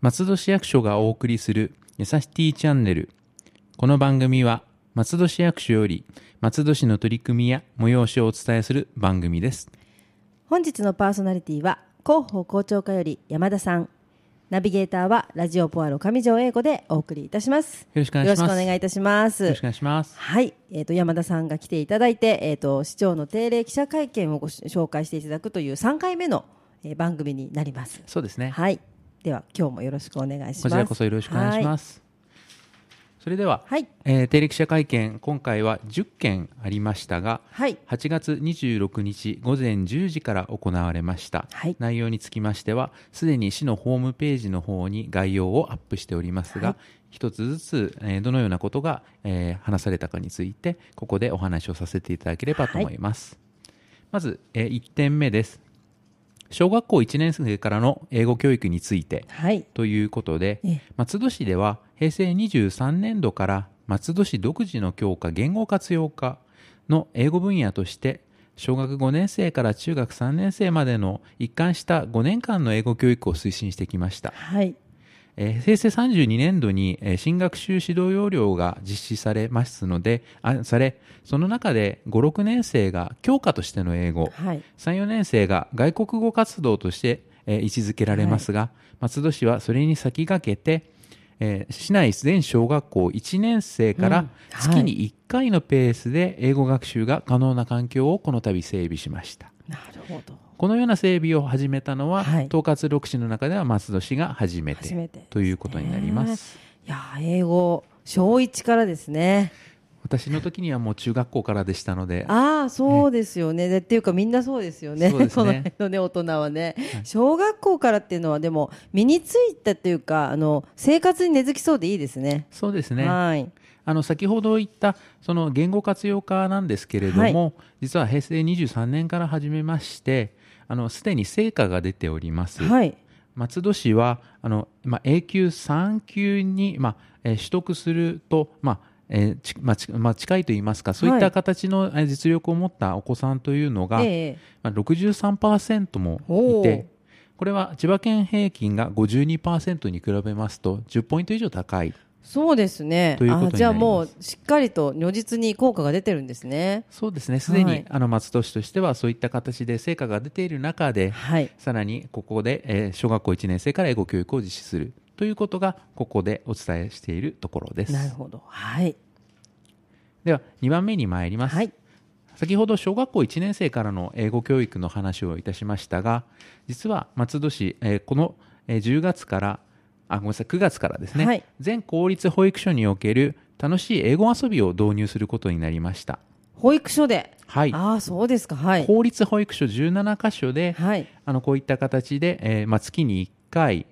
松戸市役所がお送りするやさしティチャンネル。この番組は松戸市役所より松戸市の取り組みや催しをお伝えする番組です。本日のパーソナリティは広報校長課より山田さんナビゲーターはラジオポアロ上条英語でお送りいたしますよろしくお願いします。よろしくお願いいたしますよろしくお願いします。はい、えー、と山田さんが来ていただいて、えー、と市長の定例記者会見をご紹介していただくという3回目の、えー番組になりますそうですね。はいでは今日もよろしくお願いしますこちらこそよろしくお願いします。それでは、はい。えー定例記者会見、今回は10件ありましたが、はい。8月26日午前10時から行われました、はい。内容につきましてはすでに市のホームページの方に概要をアップしておりますが、一つずつ、えーどのようなことが、えー話されたかについてここでお話をさせていただければと思います、まず、え1点目です。小学校1年生からの英語教育についてはい。ということでええ。松戸市では平成23年度から松戸市独自の教科言語活用科の英語分野として小学5年生から中学3年生までの一貫した5年間の英語教育を推進してきました、はい。えー平成32年度に、えー新学習指導要領が実施されますのであされその中で56年生が教科としての英語、はい。3、4年生が外国語活動として、えー位置づけられますが、松戸市はそれに先駆けて、えー市内全小学校1年生から月に1回のペースで英語学習が可能な環境をこの度整備しました。なるほど。このような整備を始めたのは、はい。統括6市の中では松戸市が初めて。ということになります。いやー英語小一からですね私の時にはもう中学校からでしたので、ああそうですよね。でっていうかみんなそうですよね。ね。この辺のね大人はね、小学校からっていうのはでも身についたっていうかあの生活に根付きそうでいいですね。そうですね。はい。あの先ほど言ったその言語活用化なんですけれども、は実は平成23年から始めましてあのすでに成果が出ております、はい。松戸市はあの、まあ、A 級3級に、まあえー取得すると、まあえーちまあちまあ、近いといいますかそういった形のえー実力を持ったお子さんというのが、ええ。まあ、63%もいてこれは千葉県平均が52%に比べますと10ポイント以上高い。そうですね。ということじゃあもうしっかりと如実に効果が出てるんですね。そうですね、すでに、はい。あの松戸市としてはそういった形で成果が出ている中で、はい。さらにここで、えー小学校1年生から英語教育を実施するということが、ここでお伝えしているところです。なるほど。はい。では、2番目に参ります。はい。先ほど小学校1年生からの英語教育の話をいたしましたが、実は松戸市、えーこの、えー10月から、あ、ごめんなさい、9月からですね、はい。全公立保育所における楽しい英語遊びを導入することになりました。保育所で？はい。ああそうですか。はい。公立保育所17箇所で、はい。あのこういった形で、えーまあ、月に1回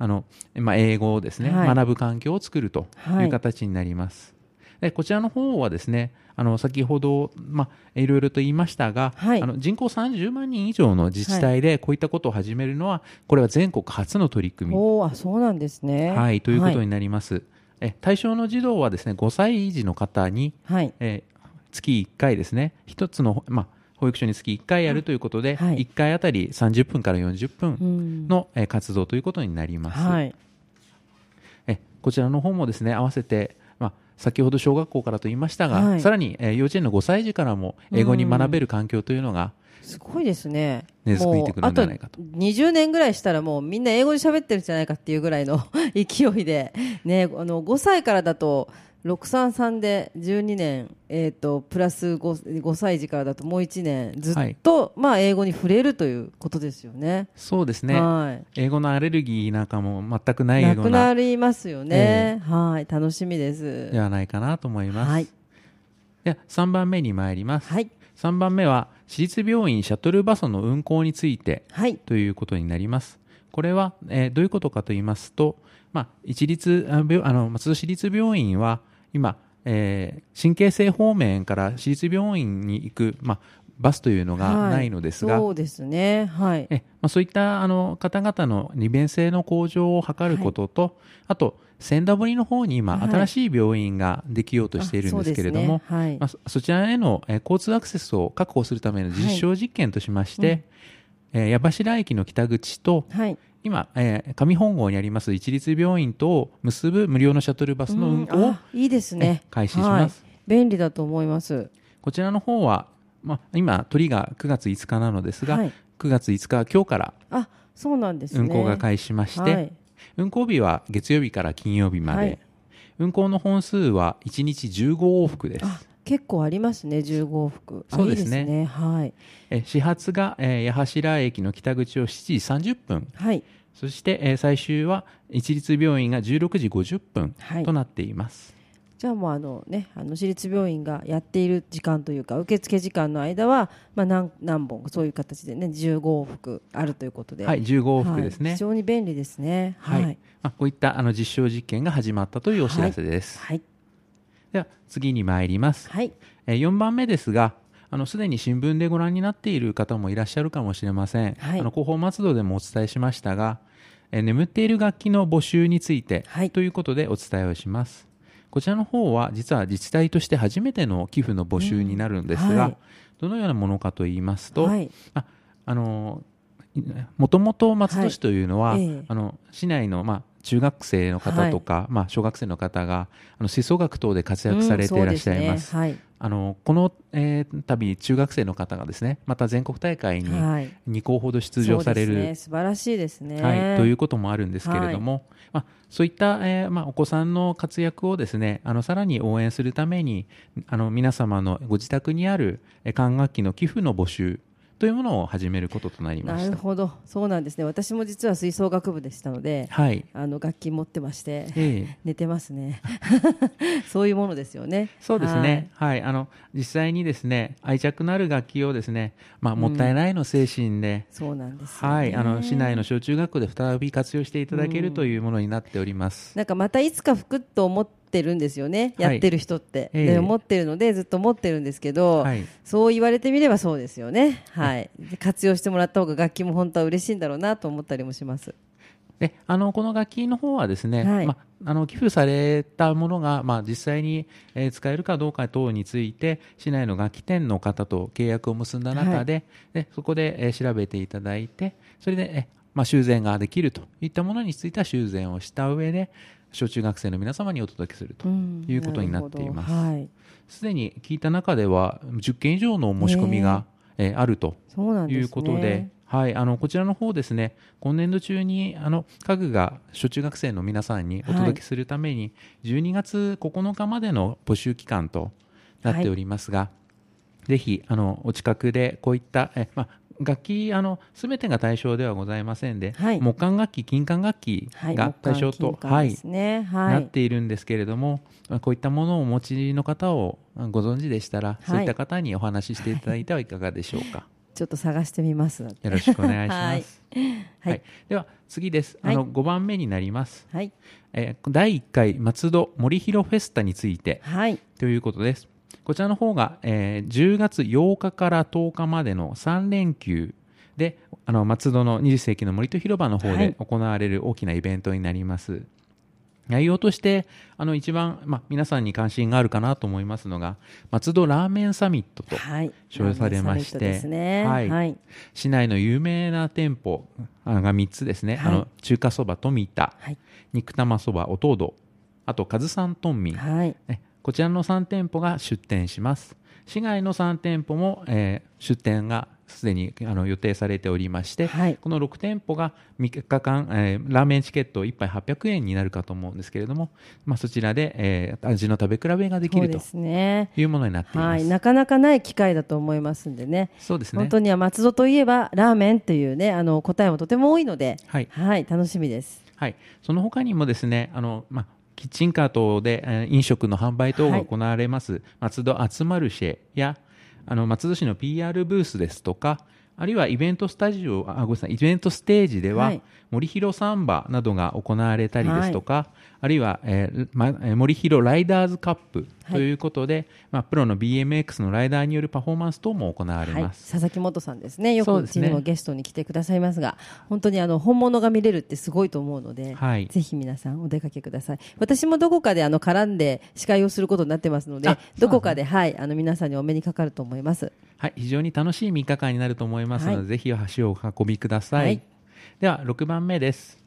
あの、まあ、英語をですね、はい。学ぶ環境を作るとはい。いう形になります。でこちらの方はですねあの先ほど、まあ、いろいろと言いましたが、はい。あの人口30万人以上の自治体でこういったことを始めるのは、これは全国初の取り組み、おーあそうなんですね。はい、ということはになります。え対象の児童はですね5歳児の方に、はい。えー月1回ですね、一つの、まあ、保育所につき1回やるということで、はい。1回あたり30分から40う分ん。の、えー活動ということになります。はい。えこちらの方もですね、合わせて、まあ、先ほど小学校からと言いましたが、はい。さらに、えー幼稚園の5歳児からも英語に学べる環境というのが、すごいですね。根付いてくるんじゃないかと。20年ぐらいしたらもうみんな英語で喋ってるんじゃないかっていうぐらいの 勢いで、ね、あの5歳からだと633で12年、えー、とプラス 5, 5歳児からだともう1年ずっと、まあ、英語に触れるということですよね。そうですね、はい。英語のアレルギーなんかも全くないようななりますよね、はい。楽しみです。ではないかなと思います。はい。では3番目に参ります。はい。3番目は私立病院シャトルバスの運行についてはい。ということになります。これは、えーどういうことかと言いますと、まあ、一律あの松戸市立病院は今、えー神経性方面から私立病院に行く、まあ、バスというのがはい。ないのですが、そうですね。はい。えまあ、そういったあの方々の利便性の向上を図ることと、あと千駄堀の方に今、はい。新しい病院ができようとしているんですけれども、はい。まあ、そそちらへの、えー交通アクセスを確保するための実証実験としまして、えー矢柱駅の北口とはい今、えー上本郷にあります一律病院とを結ぶ無料のシャトルバスの運行をいいですね。え開始します。はい。便利だと思います。こちらの方は、まあ、今鳥が9月5日なのですが、はい。9月5日今日からあそうなんですね。運行が開始しまして、はい。運行日は月曜日から金曜日まで、はい。運行の本数は1日15往復です。あ結構ありますね15往復あそうですね。いいですね。はい。え始発が、えー矢柱駅の北口を7時30分。はい。そして、えー最終は一律病院が16時50分はい。となっています、じゃあもうあのねあの私立病院がやっている時間というか受付時間の間はまあ何何本そういう形でね15往復あるということで。はい15往復ですね。はい。非常に便利ですね。はい、はい。まあ、こういったあの実証実験が始まったというお知らせです、はいでは次に参ります、はい。えー4番目ですがあのすでに新聞でご覧になっている方もいらっしゃるかもしれません、はい。あの広報松戸でもお伝えしましたが、えー眠っている楽器の募集について、はい。ということでお伝えをします。こちらの方は実は自治体として初めての寄付の募集になるんですが、うん。はい。どのようなものかと言いますと、はい。ああのもともと松戸市というのは、はい。ええ。あの市内の、まあ、中学生の方とか、まあ、小学生の方があの吹奏楽等で活躍されていらっしゃいます,、うんすね。はい。あのこの、えー度中学生の方がですねまた全国大会にはい。2校ほど出場される、そうですね、素晴らしいですね。はい、ということもあるんですけれども、まあ、そういった、えーまあ、お子さんの活躍をですねあのさらに応援するためにあの皆様のご自宅にあるえー管楽器の寄付の募集というものを始めることとなりました。なるほど、そうなんですね。私も実は吹奏楽部でしたので、はいあの楽器持ってまして、ええ寝てますね。そういうものですよね。そうですね、はいあの実際にですね愛着のある楽器をですね、まあ、もったいないの精神で、はい。そうなんですよね、はい、あの市内の小中学校で再び活用していただけるというものになっております。なんかまたいつか吹くと思ってるんですよね、はい。やってる人って、ええ。で思ってるのでずっと持ってるんですけど、はい。そう言われてみればそうですよね、はい、で活用してもらった方が楽器も本当は嬉しいんだろうなと思ったりもします。であのこの楽器の方はですね、はい。まあの寄付されたものが、まあ、実際に、えー使えるかどうか等について市内の楽器店の方と契約を結んだ中で,、でそこで、えー調べていただいてそれで、えまあ、修繕ができるといったものについては修繕をした上で小中学生の皆様にお届けするとうん。いうことになっています。なるほど。はい、すでに聞いた中では10件以上のお申し込みが、え。ーあると。いうことで、はい、あのこちらの方ですね、今年度中にあの家具が小中学生の皆さんにお届けするために、12月9日までの募集期間となっておりますが、ぜひあのお近くでこういったえ、まあ、楽器あの全てが対象ではございませんで、はい木管楽器、金管楽器はい、が対象と、木管金管ですね。はい。なっているんですけれども、まあこういったものをお持ちの方をご存知でしたら、そういった方にお話ししていただいてはいかがでしょうか。ちょっと探してみます。よろしくお願いします。はいはいでは次です。はいあの5番目になります。はい。えー第1回松戸森広フェスタについてはい。ということです。こちらの方が、えー10月8日から10日までの3連休であの松戸の20世紀の森と広場の方はいで行われる大きなイベントになります。内容としてあの一番、まあ、皆さんに関心があるかなと思いますのが松戸ラーメンサミットとはい。称されまして。はいはい。市内の有名な店舗あが3つですね、はいあの中華そば富田、はい。肉玉そばおとどあと上総豚民、はい。ねこちらの3店舗が出店します市外の3店舗も、えー出店がすでにあの予定されておりまして、はいこの6店舗が3日間、えーラーメンチケット1杯800円になるかと思うんですけれども、まあ、そちらで、えー味の食べ比べができると。いうものになっています。はい。なかなかない機会だと思いますんでね。そうですね本当には松戸といえばラーメンというね、あの答えもとても多いので、はいはい、楽しみです。はい、その他にもですねあの、まあ、キッチンカー等で、えー飲食の販売等が行われます、松戸集まるシェやあの松戸市の PR ブースですとかあるいはイベントスタジオあごめんなさいイベントステージでは、はい。森広サンバなどが行われたりですとか、あるいは、えーまえー森広ライダーズカップはいということで、まあ、プロの BMX のライダーによるパフォーマンス等も行われはい、ます。佐々木元さんですね。よくそうちにもゲストに来てくださいますが本当にあの本物が見れるってすごいと思うので、はい。ぜひ皆さんお出かけください。私もどこかであの絡んで司会をすることになってますのであどこかで、はい、あの皆さんにお目にかかると思います。はい、非常に楽しい3日間になると思いますので、はい。ぜひ足をお運びください。はい。では、6番目です。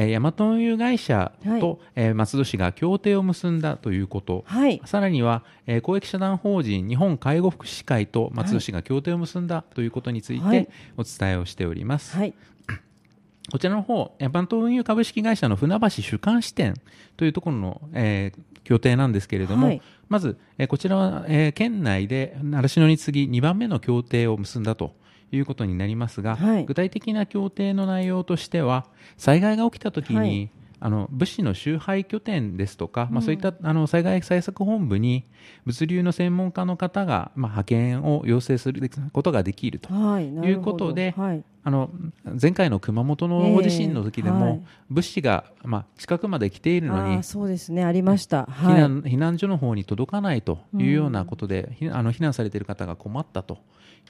えー、ヤマト運輸会社と、はい。えー松戸市が協定を結んだということ、はい。さらには、えー公益社団法人日本介護福祉会と松戸市が協定を結んだということについはい。てお伝えをしております。はい。こちらの方、ヤマト運輸株式会社の船橋主幹支店というところの、えー協定なんですけれども、はい。まず、えーこちらは、えー県内で習志野に次2番目の協定を結んだということになりますが、はい。具体的な協定の内容としては、災害が起きたときに、はい。あの物資の集配拠点ですとか、まあ、そういったあの災害対策本部に物流の専門家の方が、まあ、派遣を要請することができるということではいあの前回の熊本の大地震の時でも、ええはい。物資が、まあ、近くまで来ているのにそうですねありました。避はい。難避難所の方に届かないというようなことで、ひあの避難されている方が困ったと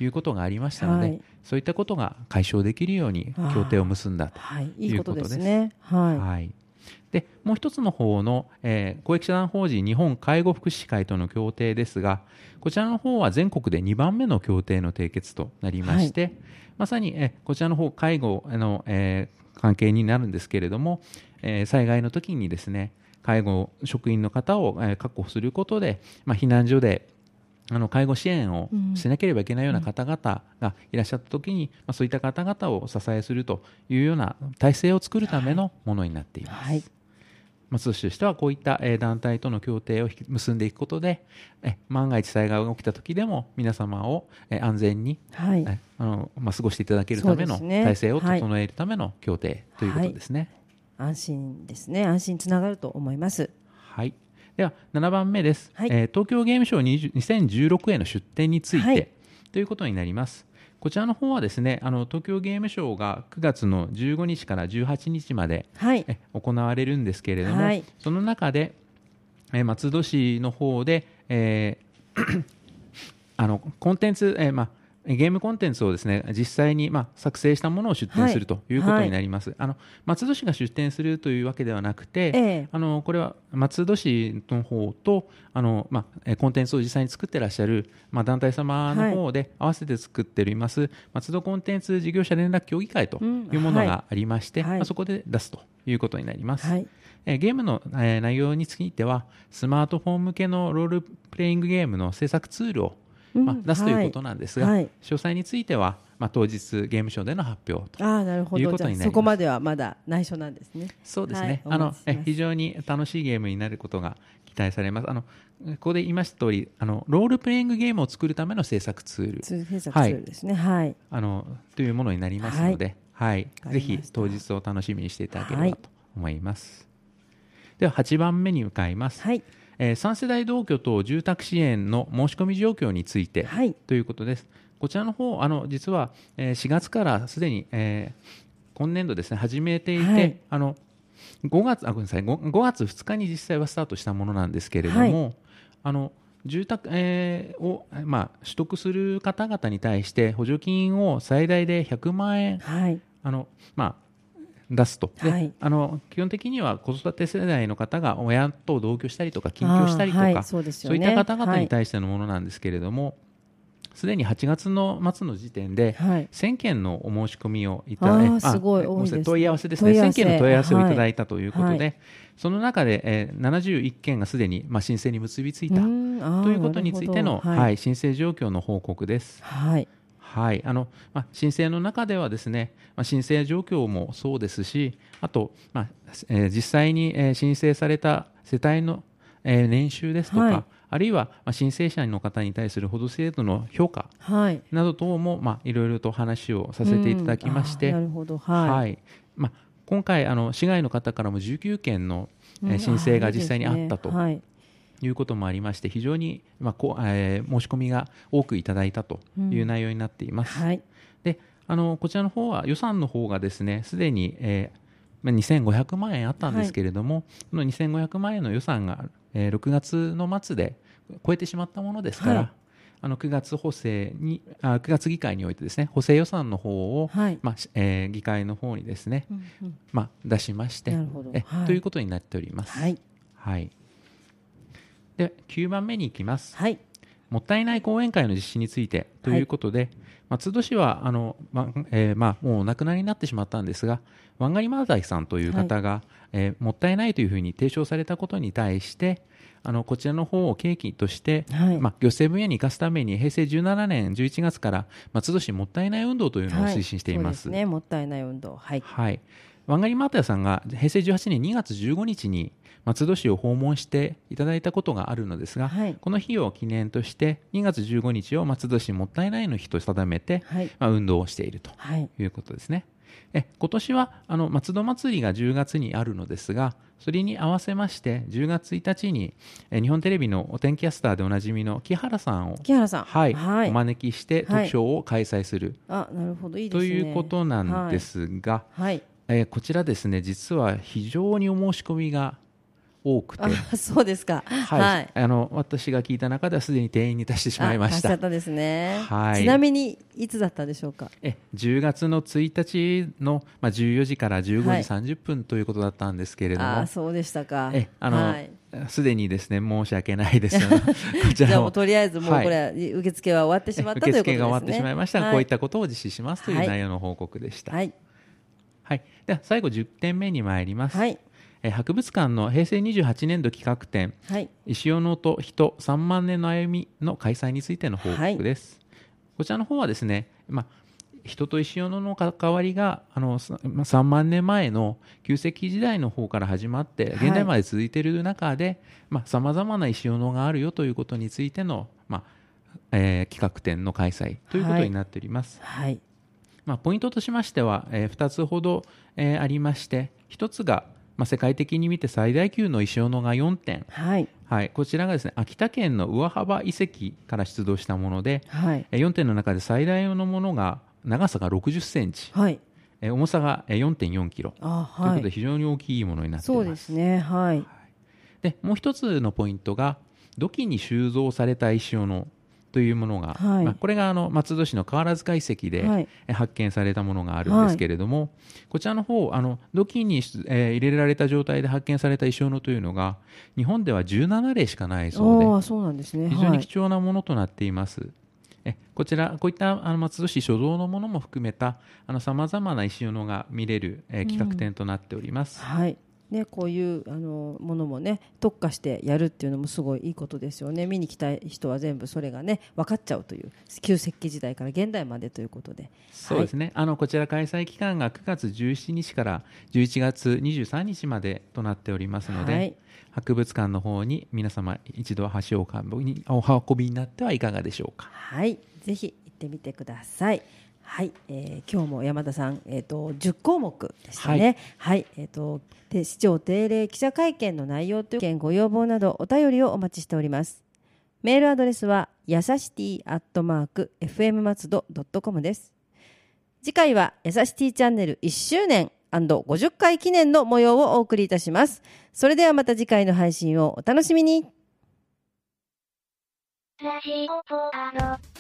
いうことがありましたので、はい。そういったことが解消できるように協定を結んだとはい。いい。いうこでこととですすね。はい。はい、でもう一つの方の、えー公益社団法人日本介護福祉会との協定ですがこちらの方は全国で2番目の協定の締結となりまして、まさに、えーこちらの方介護の、えー関係になるんですけれども、えー災害の時にですね介護職員の方を、えー確保することで、まあ、避難所であの介護支援をうん。しなければいけないような方々がいらっしゃった時に、まあ、そういった方々を支えするというような体制を作るためのものになっています。はい。松戸市としてはこういったえー団体との協定を結んでいくことでえ万が一災害が起きた時でも皆様をえ安全にはい。えあの、まあ、過ごしていただけるための体制を整えるための協定ということですね。安心ですね。安心につながると思います。はい、では7番目です、はい。えー東京ゲームショウ20 2016への出展について、はい。ということになります。こちらの方はですねあの東京ゲームショウが9月の15日から18日まではい。え行われるんですけれども、はい。その中で、えー松戸市の方で、えー あのコンテンツ、えーまあゲームコンテンツをですね実際に、まあ、作成したものを出展するとい。うことになります、あの松戸市が出展するというわけではなくて、ええ。あのこれは松戸市の方とあの、まあ、えーコンテンツを実際に作ってらっしゃる、まあ、団体様の方で合わせて作っております、松戸コンテンツ事業者連絡協議会というものうんがありまして、はい。まあ、そこで出すということになります。はい。えーゲームの、えー内容についてはスマートフォン向けのロールプレイングゲームの制作ツールを、まあうん出すということなんですが、はい。詳細については、まあ、当日ゲームショーでの発表とああなるほいうことになります。そこまではまだ内緒なんですね。そうですね、はいあのえ非常に楽しいゲームになることが期待されます。あのここで言いました通りあのロールプレイングゲームを作るための制作ツール。通制作ツールですね。はい。あのというものになりますので、はい。わかぜひ当日を楽しみにしていただければと思います、では8番目に向かいます、はいえー3世代同居等住宅支援の申し込み状況について、はい。ということです。こちらの方あの実は、えー4月からすでに、えー今年度ですね始めていて、はい。あの5月あごめんなさい 5, 5月2日に実際はスタートしたものなんですけれども、あの住宅、えーを、まあ、取得する方々に対して補助金を最大で100万円はい。あの、まあ、出すと、ではい。あの基本的には子育て世代の方が親と同居したりとか近居したりとか、はいそね。そういった方々に対してのものなんですけれども、すでに8月の末の時点で、はい。1000件のお申し込みをいただいあ多いです。ね問い合わせですね、問い合わ1000せ件の問い合わせをいただいたということで、はい。はい。その中で、えー71件がすでに、まあ、申請に結びついたということについての、はい申請状況の報告です。はいはい。あのまあ、申請の中ではですね、まあ、申請状況もそうですし、あと、まあえー実際に、えー申請された世帯の、えー年収ですとか、はい。あるいは、まあ、申請者の方に対する補助制度の評価はい。など等も、まあ、いろいろと話をさせていただきまして、はい、まあ、今回あの、市外の方からも19件の、えーうん。申請が実際にあったと。あーいいうこともありまして、非常に、まあこうえー申し込みが多くいただいたという内容になっています。はい、はいであのこちらの方は予算の方がですねすでに、えーまあ2500万円あったんですけれども、この2500万円の予算が、えー6月の末で超えてしまったものですから、はい。あの9月補正にあ9月議会においてですね補正予算の方を、はい。まあしえー議会の方にですね、うんうん。まあ、出しましてなるほど。え、はい。ということになっております。はい。はい、で9番目に行きます。はい。もったいない講演会の実施についてということで、松戸市はあの、まえーまあ、もうお亡くなりになってしまったんですが、ワンガリマーダイさんという方が、えーもったいないというふうに提唱されたことに対して、あのこちらの方を契機として、はい。まあ、行政分野に生かすために平成17年11月から松戸市もったいない運動というのを推進しています。そうですね。もったいない運動。はい。はい、ワンガリマータヤさんが平成18年2月15日に松戸市を訪問していただいたことがあるのですが、はい。この日を記念として2月15日を松戸市もったいないの日と定めて、はい。まあ、運動をしているとはい。いうことですね。え今年はあの松戸祭りが10月にあるのですがそれに合わせまして10月1日にえ日本テレビのお天気キャスターでおなじみの木原さんを、木原さん。はい。はい。お招きしてはい。特賞を開催する、あなるほど。いいですとねいうことなんですが、はいえーこちらですね実は非常にお申し込みが多くて、あそうですか。はい。はい。あの私が聞いた中ではすでに定員に達してしまいました。ね。はい。ちなみにいつだったでしょうか？え10月の1日の、まあ、14時から15時はい。30分ということだったんですけれども、あそうでしたか。えあのはい。すでにですね申し訳ないです。よ こちじゃあもうとりあえずもうはい。これ、受付は終わってしまったということですね。受付が終わってしまいました。が、はい。こういったことを実施しますというはい。内容の報告でした、はいはい。では最後10点目に参ります、はい。え博物館の平成28年度企画展。はい。石尾の音人3万年の歩みの開催についての報告です、こちらの方はですね、まあ、人と石尾野の関わりがあのさまあ3万年前の旧石器時代の方から始まってはい。現代まで続いている中でさまざ、まな石尾野があるよということについての、まあえー企画展の開催ということになっております、はいまあ、ポイントとしましては、え2つほど、えーありまして1つが、まあ、世界的に見て最大級の石尾野が4点。はい。はい、こちらがですね秋田県の上幅遺跡から出土したもので、はい。えー4点の中で最大のものが長さが60センチ、はい。えー重さがえー4.4キロ、あということではい非常に大きいものになっていそうま。ですすね。はい。でもう一つのポイントが土器に収蔵された石尾のというものが、はい。まあ、これがあの松戸市の河原塚遺跡で、発見されたものがあるんですけれども、こちらの方あの土器に、えー入れられた状態で発見された石尾のというのが日本では17例しかないそうでそうなんですね。非常はい。に貴重なものとなっています。えこちらこういったあの松戸市所蔵のものも含めたさまざまな石斧が見れる、えー企画展となっております。はいね、こういうあのものもね特化してやるっていうのもすごいいいことですよね。見に来たい人は全部それがね分かっちゃうという旧石器時代から現代までということで。そうですね、あのこちら開催期間が9月17日から11月23日までとなっておりますので、はい。博物館の方に皆様一度足をお運びになってはいかがでしょうか。はい。ぜひ行ってみてくださいはい、えー今日も山田さん、えー、と10項目でしたね。はい、えー、とで市長定例記者会見の内容という件ご要望などお便りをお待ちしております。メールアドレスはやさしティアットマーク FM 松戸ドットコムです。次回はやさしティチャンネル1周年 &50 回記念の模様をお送りいたします。それではまた次回の配信をお楽しみに。ラジオポアロ。